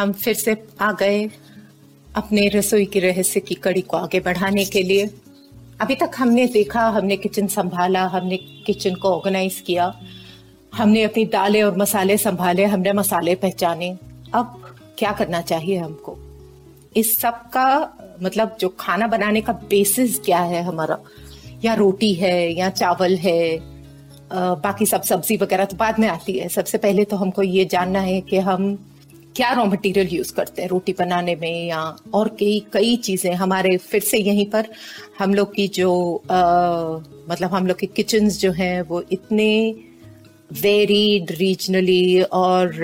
हम फिर से आ गए अपने रसोई के रहस्य की कड़ी को आगे बढ़ाने के लिए। अभी तक हमने देखा, हमने किचन संभाला, हमने किचन को ऑर्गेनाइज किया। हमने अपनी दालें और मसाले संभाले, हमने मसाले पहचाने। अब क्या करना चाहिए हमको? इस सब का मतलब जो खाना बनाने का बेसिस क्या है हमारा? या रोटी है, या चावल है बाकी सब सब्ज़ी वगैरह तो बाद में आती है। सबसे पहले तो हमको ये जानना है कि हम क्या रॉ मटेरियल यूज़ करते हैं? रोटी बनाने में या और कई कई चीज़ें हमारे फिर से यहीं पर हम लोग की जो आ, मतलब हम लोग के किचन जो हैं वो इतने वेरीड रीजनली और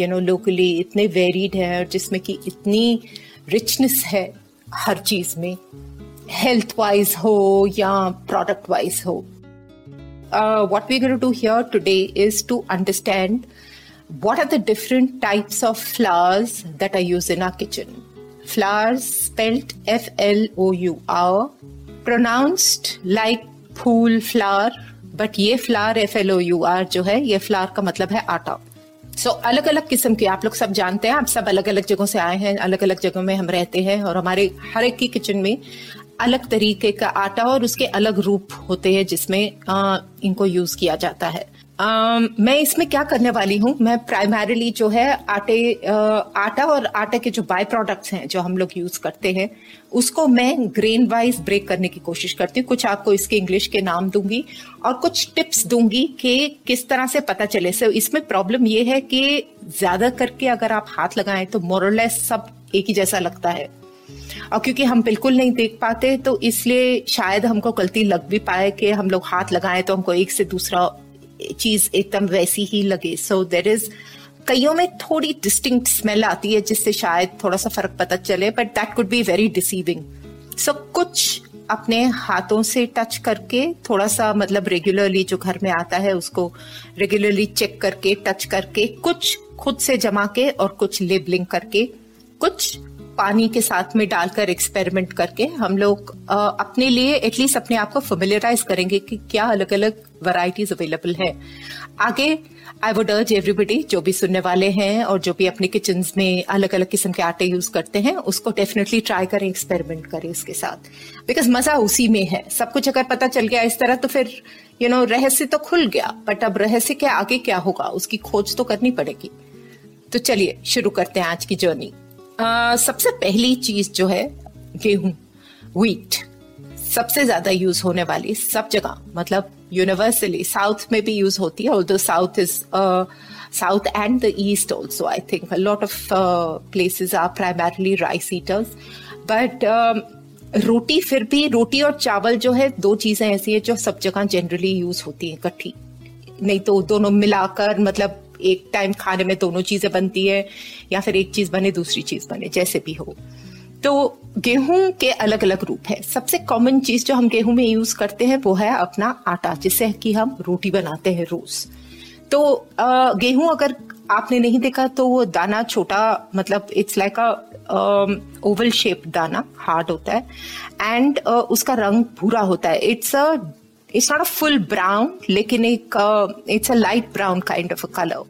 यू नो लोकली इतने वेरीड है और जिसमें कि इतनी रिचनेस है हर चीज़ में हेल्थ वाइज हो या प्रोडक्ट वाइज हो। What we go going to today is to understand what are the different types of flours that are used in our kitchen. Flours spelled F L O U R, pronounced like फूल flower but ये flour F L O U R जो है ये flower का मतलब है आटा सो so, अलग अलग किस्म के आप लोग सब जानते हैं आप सब अलग अलग जगहों से आए हैं अलग अलग जगहों में हम रहते हैं और हमारे हर एक की किचन में अलग तरीके का आटा और उसके अलग रूप होते हैं जिसमें आ, इनको यूज़ किया जाता है आ, मैं इसमें क्या करने वाली हूँ? मैं प्राइमरीली जो है आटे आ, आटा और आटे के जो बाय प्रोडक्ट्स हैं जो हम लोग यूज़ करते हैं उसको मैं ग्रेन वाइज ब्रेक करने की कोशिश करती हूँ। कुछ आपको इसके इंग्लिश के नाम दूँगी और कुछ टिप्स दूँगी कि किस तरह से पता चले। सो इसमें प्रॉब्लम ये है कि ज़्यादा करके अगर आप हाथ लगाएँ तो मोरलेस सब एक ही जैसा लगता है। और क्योंकि हम बिल्कुल नहीं देख पाते तो इसलिए शायद हमको गलती लग भी पाए कि हम लोग हाथ लगाएँ तो हमको एक से दूसरा चीज़ एकदम वैसी ही लगे। सो देर इज़ कईयों में थोड़ी डिस्टिंक्ट स्मेल आती है, जिससे शायद थोड़ा सा फ़र्क पता चले but that could be very deceiving so कुछ अपने हाथों से टच करके, थोड़ा सा मतलब रेगुलरली जो घर में आता है, उसको रेगुलरली चेक करके टच करके, कुछ खुद से जमा के और कुछ लेबलिंग करके, कुछ पानी के साथ में डालकर एक्सपेरिमेंट करके हम लोग अपने लिए एटलीस्ट अपने आप को फेमिलियराइज करेंगे कि क्या अलग अलग वैरायटीज अवेलेबल है। आगे आई वुड अर्ज़ एवरीबडी जो भी सुनने वाले हैं और जो भी अपने किचन में अलग अलग किस्म के आटे यूज़ करते हैं, उसको डेफिनेटली ट्राई करें एक्सपेरिमेंट करें इसके साथ। बिकॉज़ मज़ा उसी में है। सब कुछ अगर पता चल गया इस तरह तो फिर यू नो रहस्य तो खुल गया बट अब रहस्य के आगे क्या होगा, उसकी खोज तो करनी पड़ेगी। तो चलिए, शुरू करते हैं आज की जर्नी अ, सबसे पहली चीज़ जो है गेहूँ व्हीट सबसे ज़्यादा यूज़ होने वाली सब जगह मतलब यूनिवर्सली साउथ में भी यूज़ होती है south is south and the east also I think lot of places are primarily rice eaters but रोटी फिर भी रोटी और चावल जो है दो चीज़ें ऐसी है जो सब जगह जनरली यूज़ होती है इकट्ठी। नहीं तो दोनों मिलाकर मतलब एक टाइम खाने में दोनों चीज़ें बनती है, या फिर एक चीज़ बने, दूसरी चीज़ बने, जैसे भी हो। तो गेहूँ के अलग अलग रूप है। सबसे कॉमन चीज़ जो हम गेहूँ में यूज़ करते हैं, वो है अपना आटा जिससे कि हम रोटी बनाते हैं रोज। तो गेहूँ अगर आपने नहीं देखा तो वो दाना छोटा मतलब it's like a oval shape दाना हार्ड होता है। एंड उसका रंग भूरा होता है। It's a it's not a full brown लेकिन एक it's a light brown kind of a colour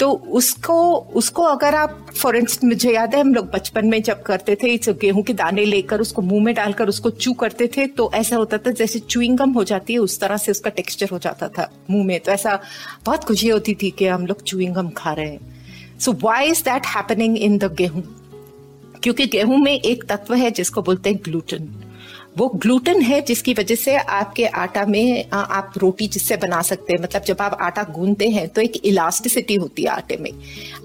तो उसको उसको अगर आप फॉर इंस्टेंस मुझे याद है, हम लोग बचपन में जब करते थे इस गेहूँ के दाने लेकर उसको मुँह में डालकर उसको चू करते थे तो ऐसा होता था जैसे चुइंगम हो जाती है, उस तरह से उसका टेक्सचर हो जाता था मुँह में। तो ऐसा बहुत खुशी होती थी कि हम लोग चुइंगम खा रहे हैं। So why is that happening in the गेहूँ? क्योंकि गेहूँ में एक तत्व है जिसको बोलते हैं ग्लूटेन वो ग्लूटन है जिसकी वजह से आपके आटा में आप रोटी जिससे बना सकते हैं। मतलब जब आप आटा गूंदते हैं तो एक इलास्टिसिटी होती है आटे में।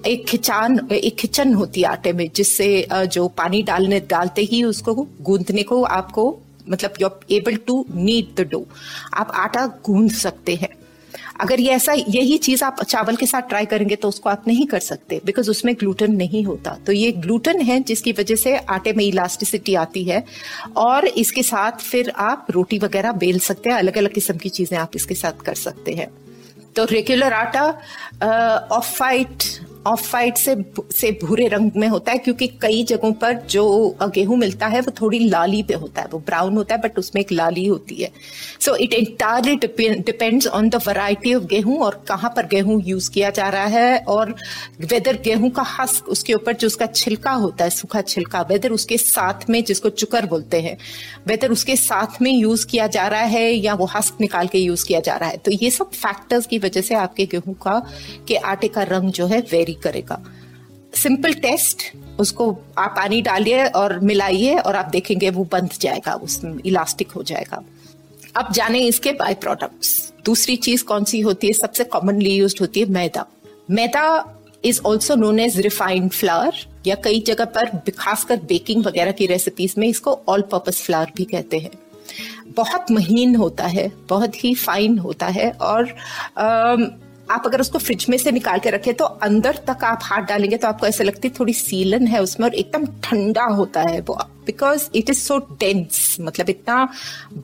एक खिचान, एक खिचन होती है आटे में, जिससे जो पानी डालने, डालते ही उसको गूंदने को आपको मतलब you able to knead the dough आप आटा गूंद सकते हैं। अगर ये ऐसा, यही चीज़ आप चावल के साथ ट्राई करेंगे तो उसको आप नहीं कर सकते बिकॉज़ उसमें ग्लूटन नहीं होता। तो ये ग्लूटन है जिसकी वजह से आटे में इलास्टिसिटी आती है, और इसके साथ फिर आप रोटी वगैरह बेल सकते हैं अलग अलग किस्म की चीज़ें आप इसके साथ कर सकते हैं। तो रेगुलर आटा ऑफ़ फाइट ऑफ़ वाइट से से भूरे रंग में होता है, क्योंकि कई जगहों पर जो गेहूँ मिलता है, वो थोड़ी लाली पे होता है, वो ब्राउन होता है बट उसमें एक लाली होती है। So it entirely depends on the variety of गेहूँ और कहाँ पर गेहूँ यूज़ किया जा रहा है, और वेदर गेहूँ का हस्क उसके ऊपर जो उसका छिलका होता है, सूखा छिलका वेदर उसके साथ में जिसको चुकर बोलते हैं वेदर उसके साथ में यूज़ किया जा रहा है या वो हस्क निकाल के यूज़ किया जा रहा है। तो ये सब फैक्टर्स की वजह से आपके गेहूँ का, के आटे का रंग जो है वेरी वेरी करेगा। सिंपल टेस्ट उसको आप पानी डालिए और मिलाइए और आप देखेंगे वो बंध जाएगा, उस इलास्टिक हो जाएगा। अब जाने इसके बाय प्रोडक्ट्स दूसरी चीज़ कौन सी होती है? सबसे कॉमनली यूज़ होती है मैदा। Maida is also known as refined flour या कई जगह पर खासकर बेकिंग वगैरह की रेसिपीज़ में इसको ऑल पर्पज फ्लावर भी कहते हैं। बहुत महीन होता है, बहुत ही फाइन होता है और आप अगर उसको फ्रिज में से निकाल के रखें तो अंदर तक आप हाथ डालेंगे तो आपको ऐसा लगता है थोड़ी सीलन है उसमें, और एकदम ठंडा होता है वो। Because it is so tense मतलब इतना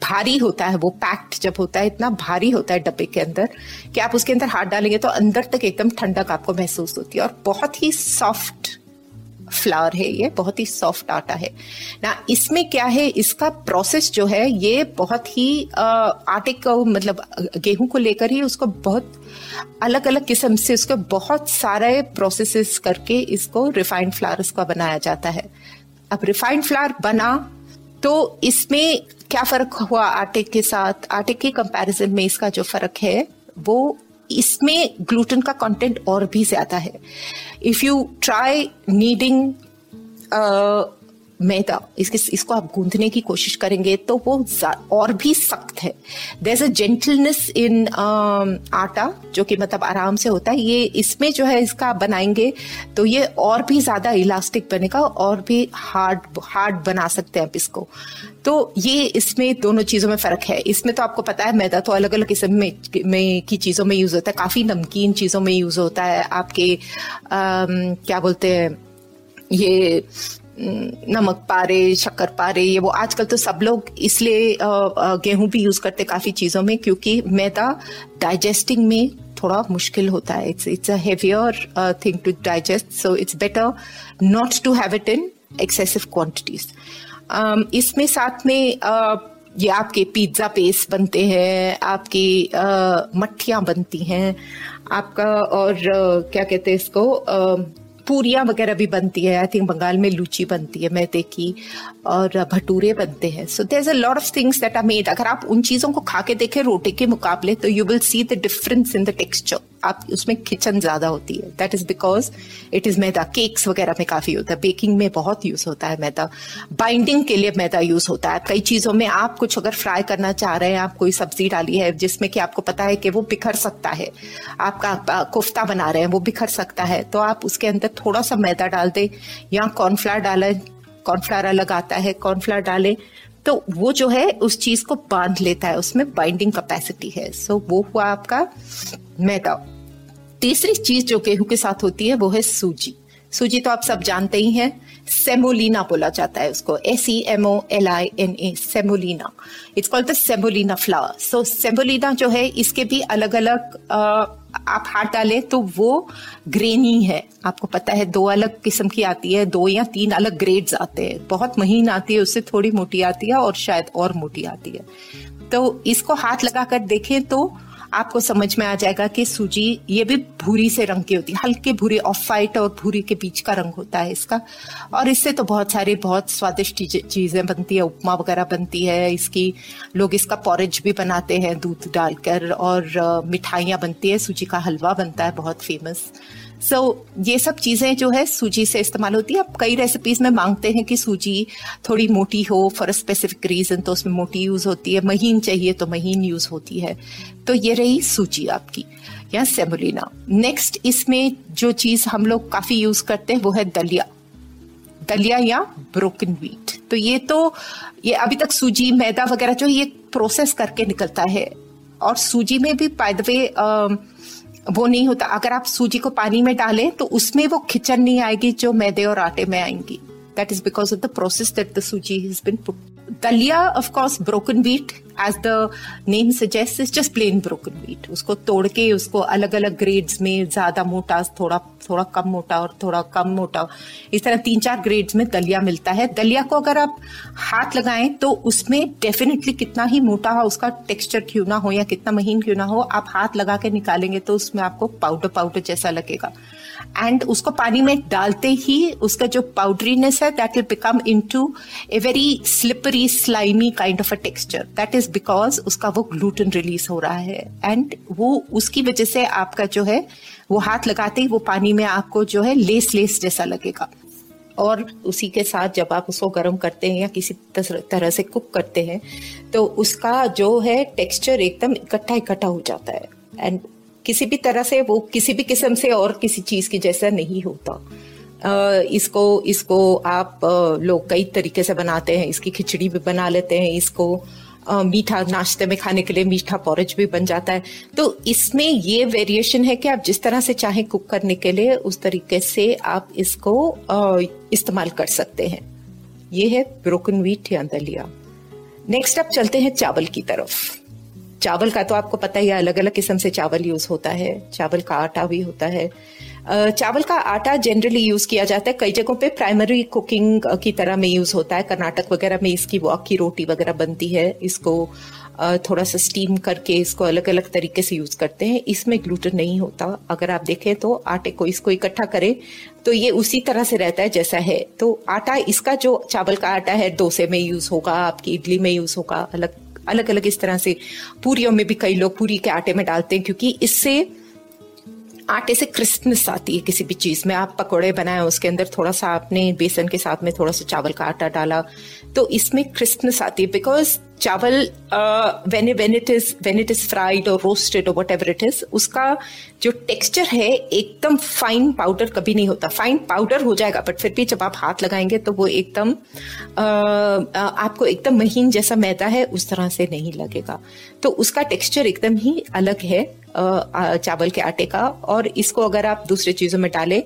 भारी होता है वो पैक्ड जब होता है, इतना भारी होता है डब्बे के अंदर, कि आप उसके अंदर हाथ डालेंगे तो अंदर तक एकदम ठंडक आपको महसूस होती है। और बहुत ही सॉफ्ट फ्लावर है ये, बहुत ही सॉफ्ट आटा है। ना, इसमें क्या है, इसका प्रोसेस जो है, ये बहुत ही आटे को मतलब गेहूँ को लेकर ही उसको बहुत अलग अलग किस्म से उसको बहुत सारे प्रोसेसेस करके इसको रिफाइंड फ्लावर का बनाया जाता है। अब रिफाइंड फ्लावर बना तो इसमें क्या फ़र्क हुआ आटे के साथ? आटे के कंपैरिजन में इसका जो फ़र्क है, वो इसमें ग्लूटेन का कंटेंट और भी ज़्यादा है। If you try kneading maida, इसके, इसको आप गूंदने की कोशिश करेंगे तो वो और भी सख्त है। देर इज़ अ जेंटलनेस इन आटा, जो कि मतलब आराम से होता है। ये इसमें जो है, इसका आप बनाएँगे तो ये और भी ज़्यादा इलास्टिक बनेगा और भी हार्ड हार्ड बना सकते हैं आप इसको। तो ये इसमें दोनों चीज़ों में फ़र्क है। इसमें तो आपको पता है मैदा तो अलग अलग किस्म में, में की चीज़ों में यूज़ होता है। काफ़ी नमकीन चीज़ों में यूज़ होता है। आपके आ, क्या बोलते हैं ये नमक पारे शक्कर पारे ये वो आजकल तो सब लोग इसलिए गेहूँ भी यूज़ करते काफ़ी चीज़ों में क्योंकि मैदा डाइजेस्टिंग में थोड़ा मुश्किल होता है। It's it's a heavier thing to digest so it's better not to have it in excessive quantities इसमें साथ में ये आपके पिज्जा पेस्ट बनते हैं, आपकी मट्ठियाँ बनती हैं, आपका और क्या कहते हैं इसको पूरियाँ वगैरह भी बनती है आई थिंक बंगाल में लूची बनती है मैदे की और भटूरे बनते हैं। So there a lot of things that are made अगर आप उन चीज़ों को खा के देखें रोटी के मुकाबले तो you will see the difference in the texture आप उसमें किचन ज़्यादा होती है। That is because it is maida. Cakes वगैरह में काफ़ी होता है। बेकिंग में बहुत यूज़ होता है मैदा। बाइंडिंग के लिए मैदा यूज़ होता है। कई चीज़ों में आप कुछ अगर फ्राई करना चाह रहे हैं आप कोई सब्ज़ी डाली है जिसमें कि आपको पता है कि वो बिखर सकता है। आपका कोफ्ता बना रहे हैं वो बिखर सकता है। तो आप उसके अंदर थोड़ा सा मैदा डाल दे या कॉर्नफ्लावर डालें। कॉर्नफ्लावर अलग आता है कॉर्नफ्लावर डालें। तो वो जो है उस चीज़ को बाँध लेता है। उसमें बाइंडिंग कैपेसिटी है। सो so, वो हुआ आपका मैदा। तीसरी चीज़ जो गेहूँ के साथ होती है, वो है सूजी। सूजी तो आप सब जानते ही हैं, सेमोलिना बोला जाता है उसको। S E M O L I N A semolina. It's called the semolina flour so semolina जो है, इसके भी अलग अलग आप हाथ डालें तो वो ग्रेनी है। आपको पता है, दो अलग किस्म की आती है, दो या तीन अलग ग्रेड्स आते हैं। बहुत महीन आती है, उससे थोड़ी मोटी आती है और शायद और मोटी आती है। तो इसको हाथ लगा कर देखें तो आपको समझ में आ जाएगा कि सूजी ये भी भूरी से रंग की होती है, हल्के भूरे ऑफ़ वाइट और भूरी के बीच का रंग होता है इसका। और इससे तो बहुत सारी, बहुत स्वादिष्ट चीज़ें बनती है, उपमा वगैरह बनती है, इसकी लोग इसका पॉरेज भी बनाते हैं दूध डालकर और, मिठाइयाँ बनती है, सूजी का हलवा बनता है, बहुत फ़ेमस सो so, ये सब चीज़ें जो है सूजी से इस्तेमाल होती है। अब कई रेसिपीज़ में मांगते हैं कि सूजी थोड़ी मोटी हो फॉर अ स्पेसिफिक रीजन तो उसमें मोटी यूज़ होती है। महीन चाहिए तो महीन यूज़ होती है। तो ये रही सूजी आपकी या सेमोलिना नेक्स्ट इसमें जो चीज़ हम लोग काफ़ी यूज़ करते हैं वो है दलिया। दलिया या ब्रोकन व्हीट तो ये तो ये अभी तक सूजी मैदा वगैरह जो ये प्रोसेस करके निकलता है। और सूजी में भी बाय द वो नहीं होता। अगर आप सूजी को पानी में डालें तो उसमें वो खिचन नहीं आएगी जो मैदे और आटे में आएँगी। That is because of the process that the suji has been put dalia of course broken wheat as the name suggest is just plain broken wheat उसको तोड़ के उसको अलग अलग ग्रेड्स में ज़्यादा मोटा, थोड़ा थोड़ा कम मोटा और थोड़ा कम मोटा, इस तरह तीन चार ग्रेड्स में दलिया मिलता है। दलिया को अगर आप हाथ लगाएँ तो उसमें डेफिनेटली कितना ही मोटा हो, उसका टेक्सचर क्यों ना हो या कितना महीन क्यों ना हो, आप हाथ लगा के निकालेंगे तो उसमें आपको पाउडर पाउडर जैसा लगेगा। एंड उसको पानी में डालते ही उसका जो पाउडरीनेस है that will become into a very slippery slimy kind of a texture that is because उसका वो ग्लूटन रिलीज़ हो रहा है एंड वो उसकी वजह से आपका जो है वो हाथ लगाते ही वो पानी में आपको जो है लेस लेस जैसा लगेगा और उसी के साथ जब आप उसको गर्म करते हैं या किसी तरह से कुक करते हैं तो उसका जो है टेक्सचर एकदम इकट्ठा इकट्ठा हो जाता है। एंड किसी भी तरह से वो किसी भी किस्म से और किसी चीज़ की जैसा नहीं होता। इसको इसको आप लोग कई तरीके से बनाते हैं। इसकी खिचड़ी भी बना लेते हैं। इसको मीठा नाश्ते में खाने के लिए मीठा पॉरेज भी बन जाता है। तो इसमें ये वेरिएशन है कि आप जिस तरह से चाहें कुक करने के लिए, उस तरीके से आप इसको इस्तेमाल कर सकते हैं। ये है ब्रोकन वीट या दलिया। नेक्स्ट आप चलते हैं चावल की तरफ़। चावल का तो आपको पता ही है अलग अलग किस्म से चावल यूज़ होता है। चावल का आटा भी होता है। चावल का आटा जनरली यूज़ किया जाता है। कई जगहों पे प्राइमरी कुकिंग की तरह में यूज़ होता है। कर्नाटक वगैरह में इसकी वॉक की रोटी वगैरह बनती है। इसको थोड़ा सा स्टीम करके इसको अलग अलग तरीके से यूज़ करते हैं। इसमें ग्लूटन नहीं होता। अगर आप देखें तो आटे को इसको इकट्ठा करें तो ये उसी तरह से रहता है जैसा है। तो आटा, इसका जो चावल का आटा है, डोसे में यूज़ होगा, आपकी इडली में यूज़ होगा, अलग अलग अलग इस तरह से पूरियों में भी कई लोग पूरी के आटे में डालते हैं, क्योंकि इससे आटे से क्रिस्पनेस आती है किसी भी चीज़ में। आप पकोड़े बनाए, उसके अंदर थोड़ा सा आपने बेसन के साथ में थोड़ा सा चावल का आटा डाला तो इसमें क्रिस्पनेस आती है बिकॉज़ चावल when when it is when it is fried और रोस्टेड और वट एवर इट इज़ उसका जो टेक्सचर है, एकदम फाइन पाउडर कभी नहीं होता। फाइन पाउडर हो जाएगा बट फिर भी जब आप हाथ लगाएँगे तो वो एकदम आपको एकदम महीन जैसा मैदा है, उस तरह से नहीं लगेगा। तो उसका टेक्सचर एकदम ही अलग है चावल के आटे का। और इसको अगर आप दूसरे चीज़ों में डालें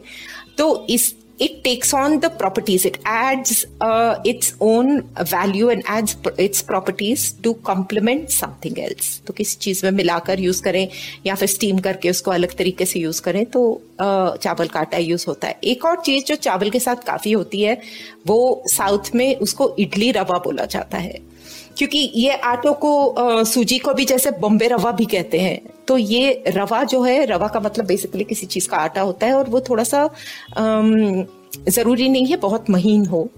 तो इस it takes on the properties it adds uh, its own value and adds its properties to complement something else तो किसी चीज़ में मिलाकर यूज़ करें या फिर स्टीम करके उसको अलग तरीके से यूज़ करें तो uh, चावल का आटा यूज़ होता है एक और चीज़ जो चावल के साथ काफ़ी होती है वो साउथ में उसको इडली रवा बोला जाता है क्योंकि ये आटो को सूजी को भी जैसे बम्बे रवा भी कहते हैं। तो ये रवा जो है, रवा का मतलब बेसिकली किसी चीज़ का आटा होता है और वो थोड़ा सा ज़रूरी नहीं है, बहुत महीन हो।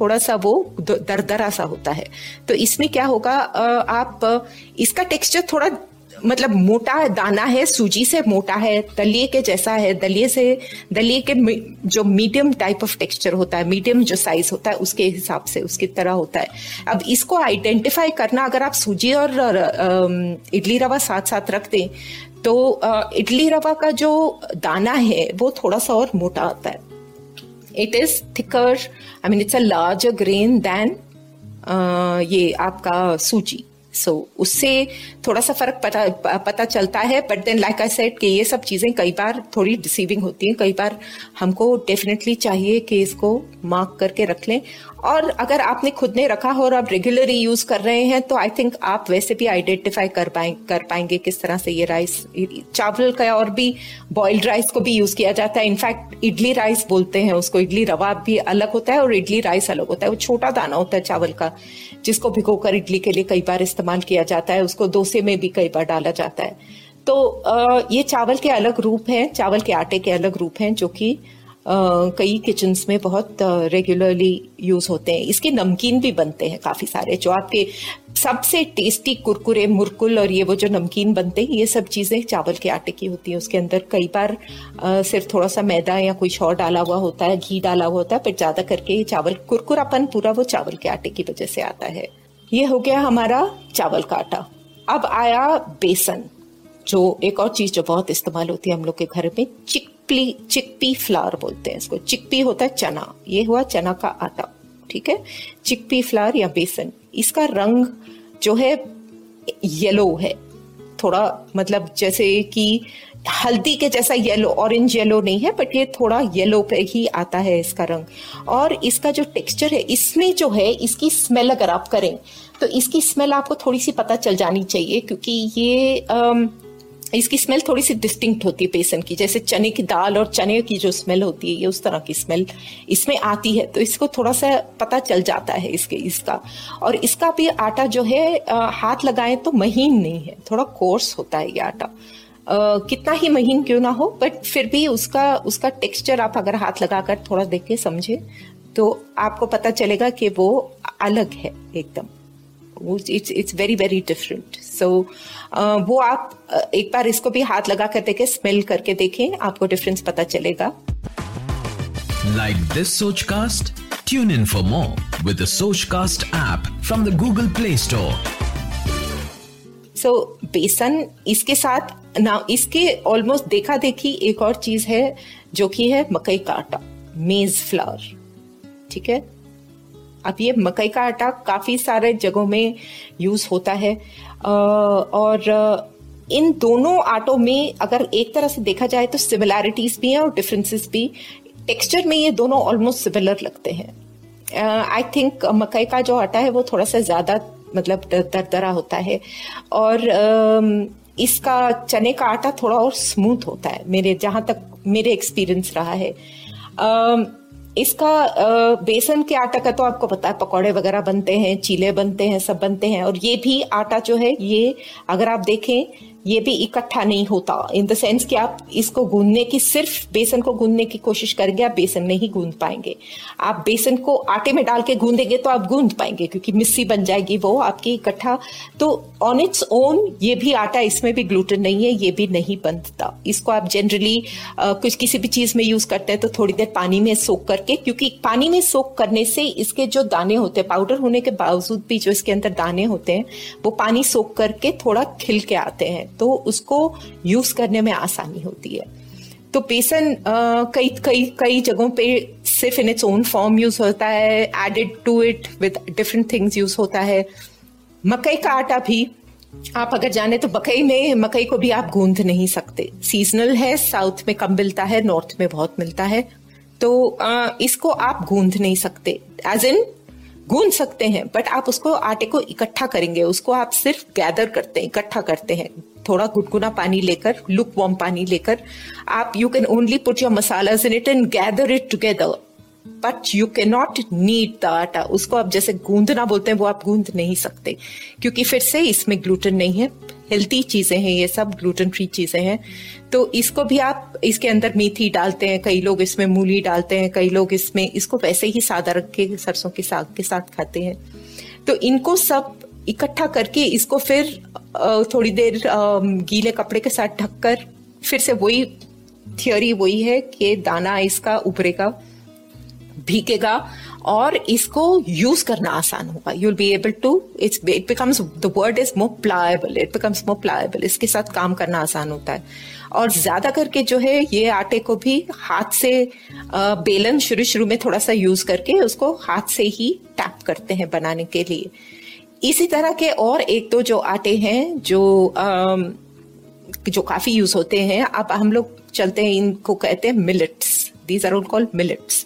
थोड़ा सा वो दरदरा सा होता है। तो इसमें क्या होगा आप, इसका टेक्सचर थोड़ा मतलब मोटा दाना है, सूजी से मोटा है दलिए के जैसा है दलिए से दलिए के जो मीडियम टाइप ऑफ़ टेक्सचर होता है मीडियम जो साइज़ होता है, उसके हिसाब से, उसकी तरह होता है। अब इसको आइडेंटिफाई करना, अगर आप सूजी और इडली रवा साथ साथ रख दें तो इडली रवा का जो दाना है, वो थोड़ा सा और मोटा आता है। It is thicker I mean it's a larger grain than ये आपका सूजी। सो so, उससे थोड़ा सा फ़र्क पता पता चलता है but then like I said कि ये सब चीज़ें कई बार थोड़ी डिसीविंग होती हैं कई बार हमको डेफिनेटली चाहिए कि इसको मार्क करके रख लें और अगर आपने खुद ने रखा हो और आप रेगुलरली यूज़ कर रहे हैं तो आई थिंक आप वैसे भी आइडेंटिफाई कर पाए, कर पाएँगे किस तरह से ये राइस चावल का और भी बॉइल्ड राइस को भी यूज़ किया जाता है। इनफैक्ट इडली राइस बोलते हैं उसको। इडली रवा भी अलग होता है और इडली राइस अलग होता है। वो छोटा दाना होता है चावल का, जिसको भिगोकर इडली के लिए कई बार इस्तेमाल किया जाता है। उसको डोसे में भी कई बार डाला जाता है। तो ये चावल के अलग रूप हैं, चावल के आटे के अलग रूप हैं, जो कि कई किचन्स में बहुत रेगुलरली यूज़ होते हैं। इसके नमकीन भी बनते हैं काफ़ी सारे, जो आपके सबसे टेस्टी कुरकुरे, मुरकुल और ये वो जो नमकीन बनते हैं, ये सब चीज़ें चावल के आटे की होती है। उसके अंदर कई बार सिर्फ़ थोड़ा सा मैदा या कुछ और डाला हुआ होता है, घी डाला हुआ होता है, पर ज़्यादा करके ये चावल, कुरकुरापन पूरा वो चावल के आटे की वजह से आता है। ये हो गया हमारा चावल का आटा। अब आया बेसन, जो एक और चीज़ जो बहुत इस्तेमाल होती है हम लोग के घर में चिकपी चिकपी फ्लावर बोलते हैं इसको। चिकपी होता है चना। ये हुआ चना का आटा, ठीक है? चिकपी फ्लावर या बेसन। इसका रंग जो है येलो है। थोड़ा मतलब जैसे कि हल्दी के जैसा येलो ऑरेंज येलो नहीं है बट ये थोड़ा येलो पे ही आता है इसका रंग। और इसका जो टेक्सचर है, इसमें जो है, इसकी स्मेल अगर आप करें तो इसकी स्मेल आपको थोड़ी सी पता चल जानी चाहिए, क्योंकि ये इसकी स्मेल थोड़ी सी डिस्टिंक्ट होती है बेसन की जैसे चने की दाल और चने की जो स्मेल होती है ये उस तरह की स्मेल इसमें आती है। तो इसको थोड़ा सा पता चल जाता है इसके इसका। और इसका भी आटा जो है हाथ लगाए तो महीन नहीं है थोड़ा कोर्स होता है ये आटा। Uh, कितना ही महीन क्यों ना हो बट फिर भी उसका उसका टेक्सचर आप अगर हाथ लगाकर थोड़ा देख के समझे तो आपको पता चलेगा कि वो अलग है एकदम। It's it's very very different so वो आप uh, एक बार इसको भी हाथ लगा कर देखें स्मेल करके देखें आपको डिफरेंस पता चलेगा Like this Sochcast? Tune in for more with the Sochcast app from the Google Play Store. So so, बेसन इसके साथ ना इसके ऑलमोस्ट देखा देखी एक और चीज़ है जो कि है मकई का आटा मेज फ्लावर ठीक है अब ये मकई का आटा काफ़ी सारे जगहों में यूज़ होता है। और इन दोनों आटों में अगर एक तरह से देखा जाए तो सिमिलैरिटीज भी हैं और डिफरेंसेस भी। टेक्सचर में ये दोनों ऑलमोस्ट सिमिलर लगते हैं। आई थिंक मकई का जो आटा है वो थोड़ा सा ज़्यादा मतलब दरदरा होता है। और अम, इसका चने का आटा थोड़ा और स्मूथ होता है। मेरे जहाँ तक मेरे एक्सपीरियंस रहा है। अम, इसका बेसन के आटा का तो आपको पता है, पकौड़े वगैरह बनते हैं, चीले बनते हैं, सब बनते हैं, और ये भी आटा जो है, ये अगर आप देखें ये भी इकट्ठा नहीं होता। इन द सेंस कि आप इसको गूंदने की सिर्फ़ बेसन को गूंदने की कोशिश करेंगे, आप बेसन नहीं गूंद पाएँगे। आप बेसन को आटे में डाल के गूंदेंगे तो आप गूंद पाएँगे, क्योंकि मिस्सी बन जाएगी वो आपकी इकट्ठा। तो ऑन इट्स ओन ये भी आटा इसमें भी ग्लूटेन नहीं है, ये भी नहीं बनता। इसको आप जनरली कुछ किसी भी चीज़ में यूज़ करते हैं तो थोड़ी देर पानी में सोक करके, क्योंकि पानी में सोक करने से इसके जो दाने होते हैं पाउडर होने के बावजूद भी जो इसके अंदर दाने होते हैं, वो पानी सोक करके थोड़ा खिल के आते हैं। तो उसको यूज़ करने में आसानी होती है। तो बेसन कई कई कई जगहों पे सिर्फ़ in its own form use होता है added to it with different things use होता है। मकई का आटा भी आप अगर जाने तो मकई में मकई को भी आप गूंद नहीं सकते। सीजनल है साउथ में कम मिलता है नॉर्थ में बहुत मिलता है। तो अ, इसको आप गूंद नहीं सकते। एज इन गूंद सकते हैं बट आप उसको आटे को इकट्ठा करेंगे, उसको आप सिर्फ़ गैदर करते हैं, इकट्ठा करते हैं। थोड़ा गुटगुना पानी लेकर लुक वॉर्म पानी लेकर, आप you can only put your masala in it and gather it together but you can not need the atta. उसको आप जैसे गूंदना बोलते हैं, वो आप गूंद नहीं सकते, क्योंकि फिर से इसमें ग्लूटन नहीं है। हेल्थी चीज़ें हैं, ये सब ग्लूटेन फ्री चीज़ें हैं। तो इसको भी आप इसके अंदर मेथी डालते हैं, कई लोग इसमें मूली डालते हैं, कई लोग इसमें इसको वैसे ही सादा रख के सरसों के साग के साथ खाते हैं। तो इनको सब इकट्ठा करके इसको फिर थोड़ी देर गीले कपड़े के साथ ढककर फिर से वही थियोरी वही है कि दाना इसका उभरेगा, भीगेगा। और इसको यूज़ करना आसान होगा. You will be able to it's it becomes the word is more pliable it becomes more pliable इसके साथ काम करना आसान होता है. और ज़्यादा करके जो है ये आटे को भी हाथ से बेलन शुरू शुरू में थोड़ा सा यूज़ करके उसको हाथ से ही टैप करते हैं बनाने के लिए. इसी तरह के और एक दो जो आटे हैं जो अम, जो काफ़ी यूज़ होते हैं अब हम लोग चलते हैं इनको कहते हैं millets these are all called millets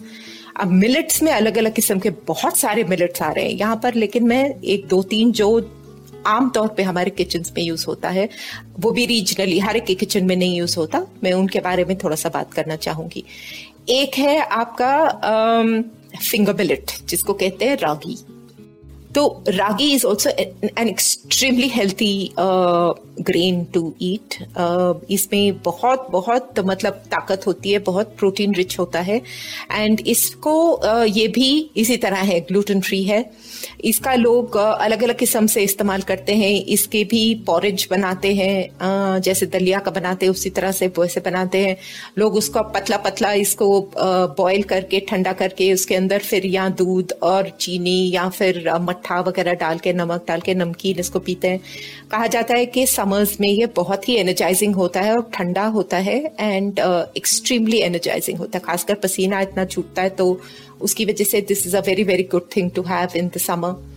अब मिलेट्स में अलग अलग किस्म के बहुत सारे मिलेट्स आ रहे हैं यहाँ पर, लेकिन मैं एक, दो, तीन जो आमतौर पे हमारे किचन में यूज़ होता है, वो भी रीजनली हर एक किचन में नहीं यूज़ होता। मैं उनके बारे में थोड़ा सा बात करना चाहूँगी। एक है आपका फिंगर मिलेट जिसको कहते हैं रागी। तो ragi is also an extremely healthy grain to eat इसमें बहुत बहुत मतलब ताकत होती है बहुत प्रोटीन रिच होता है। एंड इसको uh, ये भी इसी तरह है ग्लूटेन फ्री है। इसका लोग uh, अलग अलग किस्म से इस्तेमाल करते हैं। इसके भी पॉरेज बनाते हैं। Uh, जैसे दलिया का बनाते हैं उसी तरह से वैसे बनाते हैं। लोग उसको पतला पतला इसको बॉईल करके ठंडा करके उसके अंदर फिर या दूध और चीनी या फिर अ, मट्ठा वगैरह डाल के, नमक डाल के, नमकीन इसको पीते हैं। कहा जाता है कि समर्स में ये बहुत ही एनर्जाइजिंग होता है और ठंडा होता है एंड एक्सट्रीमली एनर्जाइजिंग होता है। खासकर पसीना इतना छूटता है तो उसकी वजह से this is a very very good thing to have in the summer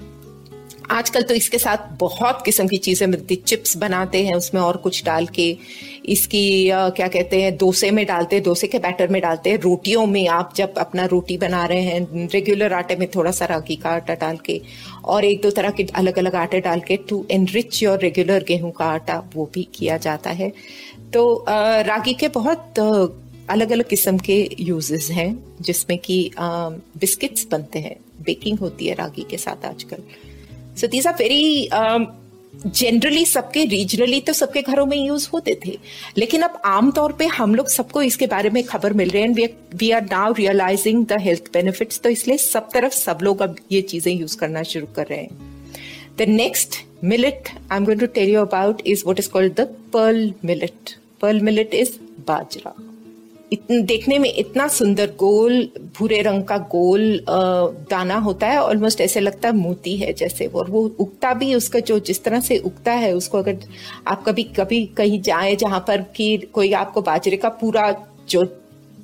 आजकल तो इसके साथ बहुत किस्म की चीज़ें मिलती चिप्स बनाते हैं, उसमें और कुछ डाल के। इसकी क्या कहते हैं, डोसे में डालते हैं डोसे के बैटर में डालते हैं। रोटियों में आप जब अपना रोटी बना रहे हैं रेगुलर आटे में थोड़ा सा रागी का आटा डाल के और एक दो तरह के अलग अलग आटे डाल के टू एनरिच योर रेगुलर गेहूँ का आटा, वो भी किया जाता है। तो रागी के बहुत अलग अलग किस्म के यूजेस हैं, जिसमें कि बिस्किट्स बनते हैं। बेकिंग होती है रागी के साथ आजकल। So these are very generally सबके रीजनली तो सबके घरों में यूज़ होते थे। लेकिन अब आमतौर पे हम लोग सबको इसके बारे में खबर मिल रही है we are now realising the health benefits तो इसलिए सब तरफ़ सब लोग अब ये चीज़ें यूज़ करना शुरू कर रहे हैं। The next millet I am going to tell you about is what is called the pearl millet pearl millet is bajra. देखने में इतना सुंदर गोल भूरे रंग का गोल दाना होता है ऑलमोस्ट ऐसे लगता है मोती है जैसे और वो उगता भी उसका जो जिस तरह से उगता है उसको अगर आप कभी कभी कहीं जाए जहाँ पर कि कोई आपको बाजरे का पूरा जो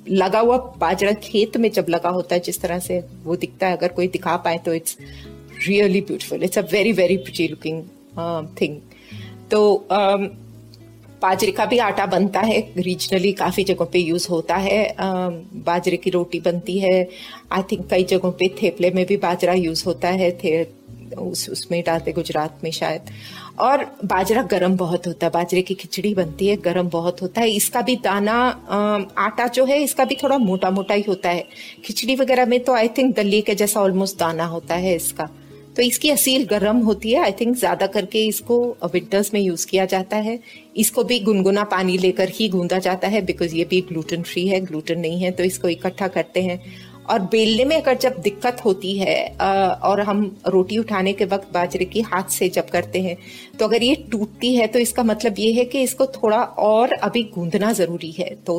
लगा हुआ बाजरा खेत में जब लगा होता है जिस तरह से वो दिखता है अगर कोई दिखा पाए तो it's really beautiful it's a very very pretty looking thing तो um, बाजरे का भी आटा बनता है रीजनली काफ़ी जगहों पे यूज़ होता है। बाजरे की रोटी बनती है। आई थिंक कई जगहों पे थेपले में भी बाजरा यूज़ होता है। थे, उस, उसमें डालते गुजरात में शायद। और बाजरा गर्म बहुत होता है। बाजरे की खिचड़ी बनती है, गर्म बहुत होता है। इसका भी दाना आटा जो है, इसका भी थोड़ा मोटा मोटा ही होता है। खिचड़ी वगैरह में तो आई थिंक दली के जैसा ऑलमोस्ट दाना होता है इसका। तो इसकी असील गर्म होती है। आई थिंक ज़्यादा करके इसको विंटर्स में यूज़ किया जाता है। इसको भी गुनगुना पानी लेकर ही गूंदा जाता है बिकॉज़ ये भी ग्लूटेन फ्री है ग्लूटेन नहीं है तो इसको इकट्ठा करते हैं। और बेलने में अगर जब दिक्कत होती है और हम रोटी उठाने के वक्त बाजरे की हाथ से जब करते हैं तो अगर ये टूटती है तो इसका मतलब ये है कि इसको थोड़ा और अभी गूंदना ज़रूरी है। तो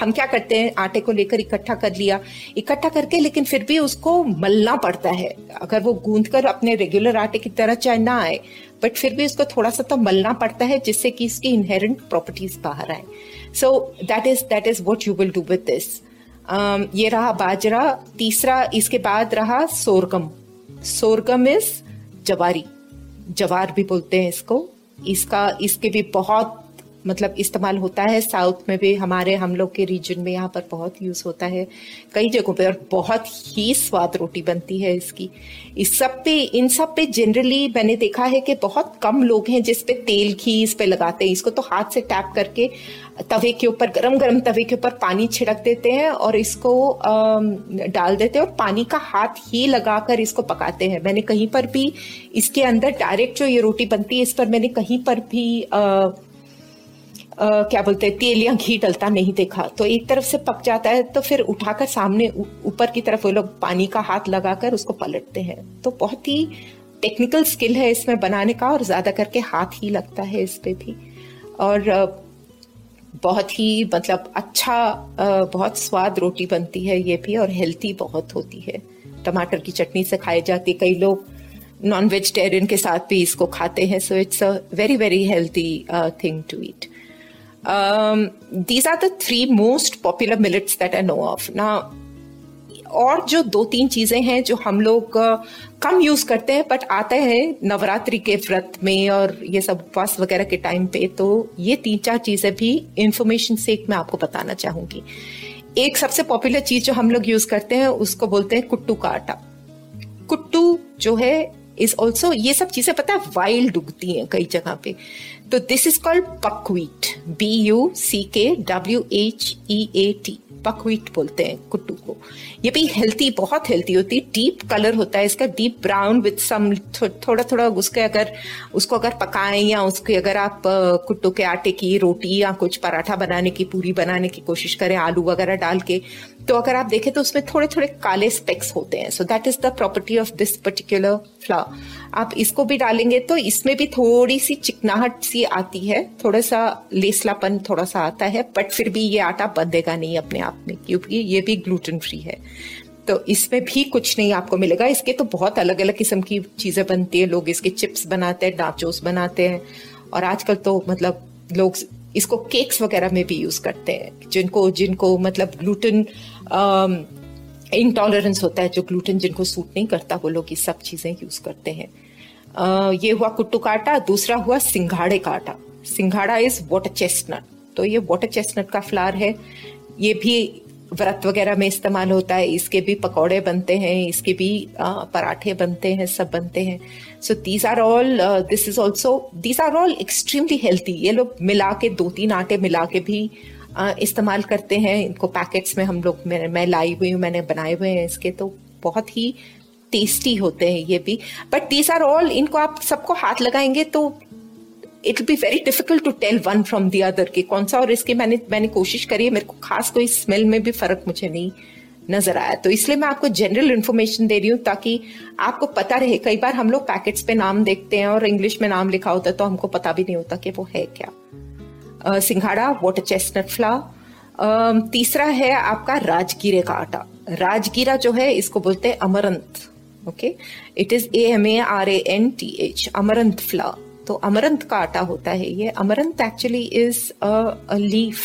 हम क्या करते हैं? आटे को लेकर इकट्ठा कर लिया। इकट्ठा करके लेकिन फिर भी उसको मलना पड़ता है। अगर वो गूंद कर अपने रेगुलर आटे की तरह चाहे ना आए बट फिर भी उसको थोड़ा सा तो मलना पड़ता है जिससे कि इसकी इनहेरेंट प्रॉपर्टीज़ बाहर आए। So that is that is what you will do with this ये रहा बाजरा। तीसरा, इसके बाद रहा सोरगम सोरगम इज़ जवारी। जवार भी बोलते हैं इसको। इसका, इसके भी बहुत मतलब इस्तेमाल होता है। साउथ में भी हमारे हम लोग के रीजन में यहाँ पर बहुत यूज़ होता है। कई जगहों पे और बहुत ही स्वाद रोटी बनती है इसकी। इस सब पे इन सब पे जनरली मैंने देखा है कि बहुत कम लोग हैं जिस पे तेल घी इस पे लगाते हैं। इसको तो हाथ से टैप करके तवे के ऊपर गरम गरम तवे के ऊपर पानी छिड़क देते हैं और इसको डाल देते हैं और पानी का हाथ ही लगाकर इसको पकाते हैं। मैंने कहीं पर भी इसके अंदर डायरेक्ट जो ये रोटी बनती है इस पर मैंने कहीं पर भी आ, क्या बोलते हैं तेल या घी डलता नहीं देखा तो एक तरफ़ से पक जाता है तो फिर उठाकर सामने ऊपर की तरफ़ वो लोग पानी का हाथ लगाकर उसको पलटते हैं। तो बहुत ही टेक्निकल स्किल है इसमें बनाने का और ज़्यादा करके हाथ ही लगता है इस पे भी। और बहुत ही मतलब अच्छा बहुत स्वाद रोटी बनती है ये भी और हेल्थी बहुत होती है। टमाटर की चटनी से खाई जाती कई लोग नॉन वेजिटेरियन के साथ भी इसको खाते हैं so it's a very very healthy thing to eat Um, these are the three most popular millets that I know of. Now, और जो दो तीन चीज़ें हैं जो हम लोग कम यूज़ करते हैं बट आते हैं नवरात्रि के व्रत में और ये सब उपवास वगैरह के टाइम पे तो ये तीन चार चीज़ें भी इंफॉर्मेशन एक मैं आपको बताना चाहूँगी एक सबसे पॉपुलर चीज़ जो हम लोग यूज़ करते हैं उसको बोलते हैं कुट्टू का आटा कुट्टू जो है इज़ ऑल्सो ये सब चीज़ें पता है वाइल्ड उगती हैं कई जगह पे। तो this is called buckwheat B U C K W H E A T buckwheat बोलते हैं, कुट्टू को। ये भी हेल्थी बहुत हेल्थी होती है। डीप कलर होता है इसका डीप ब्राउन विथ सम थोड़ा थोड़ा उसके अगर, उसको अगर पकाएँ या उसके अगर आप कुट्टू के आटे की रोटी या कुछ पराठा बनाने की, पूरी बनाने की कोशिश करें, आलू वगैरह डाल के तो अगर आप देखें तो उसमें थोड़े थोड़े काले स्पेक्स होते हैं। So that is the property of this particular flower आप इसको भी डालेंगे तो इसमें भी थोड़ी सी चिकनाहट सी आती है। थोड़ा सा लेसलापन थोड़ा सा आता है बट फिर भी ये आटा बंधेगा नहीं अपने आप में क्योंकि ये भी ग्लूटेन फ्री है। तो इसमें भी कुछ नहीं आपको मिलेगा। इसके तो बहुत अलग अलग किस्म की चीज़ें बनती है। लोग इसके चिप्स बनाते हैं डाचोस बनाते हैं। और आजकल तो मतलब लोग इसको केक्स वगैरह में भी यूज़ करते हैं जिनको जिनको मतलब ग्लूटेन इंटॉलरेंस होता है जो ग्लूटेन जिनको सूट नहीं करता वो लोग ये सब चीज़ें यूज़ करते हैं। अ, ये हुआ कुट्टू का आटा दूसरा हुआ सिंघाड़े का आटा सिंघाड़ा इज़ वाटर चेस्टनट तो ये वाटर चेस्टनट का फ्लावर है। ये भी व्रत वगैरह में इस्तेमाल होता है इसके भी पकौड़े बनते हैं इसके भी पराठे बनते हैं सब बनते हैं। So these are all this is also these are all extremely healthy ये लोग मिला के दो तीन आटे मिला के भी अ, इस्तेमाल करते हैं। इनको पैकेट्स में हम लोग मैं, मैं लाई हुई हूँ मैंने बनाए हुए हैं इसके तो बहुत ही टेस्टी होते हैं ये भी। बट दीज आर ऑल इनको आप सबको हाथ लगाएँगे तो it be very difficult to tell one from the other के कौन सा और इसके मैंने मैंने कोशिश करी है, मेरे को खास कोई स्मेल में भी फ़र्क मुझे नहीं नज़र आया। तो इसलिए मैं आपको जनरल इन्फॉर्मेशन दे रही हूँ ताकि आपको पता रहे। कई बार हम लोग पैकेट्स पे नाम देखते हैं और इंग्लिश में नाम लिखा होता है तो हमको पता भी नहीं होता कि वो है क्या। सिंघाड़ा वाटर चेस्टनट फ्लावर तीसरा है आपका राजगीरे का आटा। राजगीरा जो है, इसको बोलते हैं amaranth okay it is A M A R A N T H amaranth flower तो अमरंत का आटा होता है ये। Amaranth actually is a leaf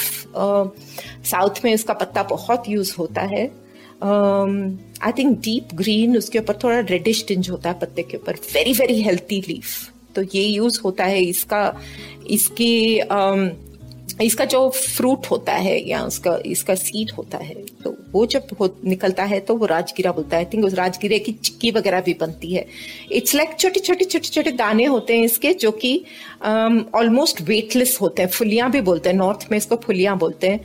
south में उसका पत्ता बहुत यूज़ होता है। आई थिंक डीप ग्रीन उसके ऊपर थोड़ा रेडिश टिंज होता है पत्ते के ऊपर। वेरी वेरी हेल्थी लीफ तो ये यूज़ होता है इसका इसकी um, इसका जो फ्रूट होता है या उसका इसका सीड होता है तो वो जब हो, निकलता है तो वो राजगिरा बोलता है। आई थिंक उस राजगिरे की चिक्की वगैरह भी बनती है। इट्स लाइक छोटे छोटे छोटे छोटे दाने होते हैं इसके जो कि ऑलमोस्ट वेटलेस होते हैं। फुलियाँ भी बोलते हैं। नॉर्थ में इसको फुलियाँ बोलते हैं।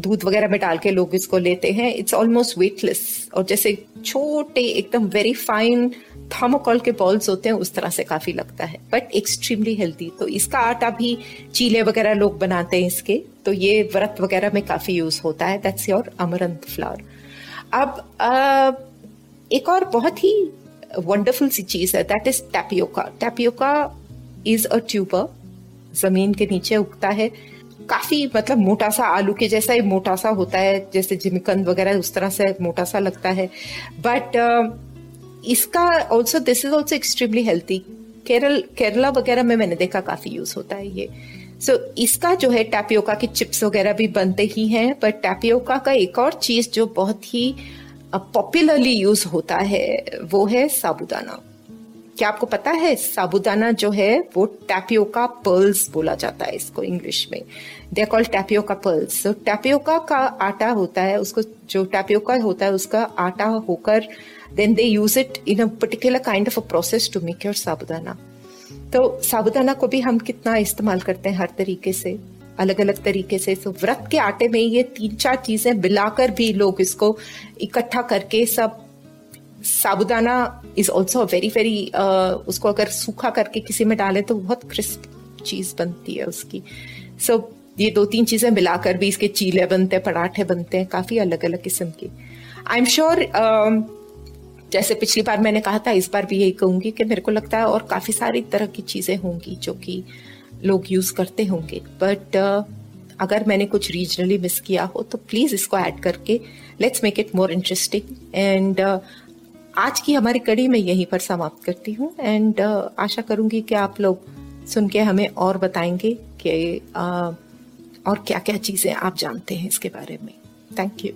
दूध वगैरह में डाल के लोग इसको लेते हैं। इट्स ऑलमोस्ट वेटलेस और जैसे छोटे एकदम वेरी फाइन थर्मोकॉल के बॉल्स होते हैं उस तरह से काफ़ी लगता है। बट एक्सट्रीमली हेल्दी तो इसका आटा भी चीले वगैरह लोग बनाते हैं इसके। तो ये व्रत वगैरह में काफ़ी यूज़ होता है। दैट्स योर अमरंत फ्लावर अब अ, एक और बहुत ही वंडरफुल सी चीज़ है। That is tapioca tapioca is a tuber ज़मीन के नीचे उगता है। काफ़ी मतलब मोटा सा आलू के जैसा ही मोटा सा होता है। जैसे जिमिकंद वगैरह उस तरह से मोटा सा लगता है। बट इसका also this is also extremely healthy Kerala Kerala वगैरह में मैंने देखा काफ़ी यूज़ होता है ये. सो so, इसका जो है टैपियोका के चिप्स वगैरह भी बनते ही हैं पर टैपियोका का एक और चीज़ जो बहुत ही पॉपुलरली यूज़ होता है वो है साबुदाना. क्या आपको पता है साबुदाना जो है वो टैपियोका पर्ल्स बोला जाता है इसको इंग्लिश में. They are called tapioca pearls so tapioca का आटा होता है उसको जो टैपियोका होता है उसका आटा होकर then they use it in a particular kind of a process to make your sabudana. तो साबुदाना को भी हम कितना इस्तेमाल करते हैं हर तरीके से अलग अलग तरीके से। तो व्रत के आटे में ये तीन चार चीज़ें मिलाकर भी लोग इसको इकट्ठा करके सब sabudana is also very very उसको अगर सूखा करके किसी में डाले तो बहुत क्रिस्प चीज़ बनती है उसकी। सो so, ये दो तीन चीज़ें मिलाकर भी इसके चीले बनते हैं पराठे बनते हैं काफ़ी अलग अलग किस्म के। आई एम श्योर जैसे पिछली बार मैंने कहा था इस बार भी यही कहूँगी कि मेरे को लगता है और काफ़ी सारी तरह की चीज़ें होंगी जो कि लोग यूज़ करते होंगे। बट uh, अगर मैंने कुछ रीजनली मिस किया हो तो प्लीज़ इसको ऐड करके let's make it more interesting and आज की हमारी कड़ी मैं यहीं पर समाप्त करती हूँ। एंड uh, आशा करूँगी कि आप लोग सुन के हमें और बताएँगे कि uh, और क्या क्या चीज़ें आप जानते हैं इसके बारे में। Thank you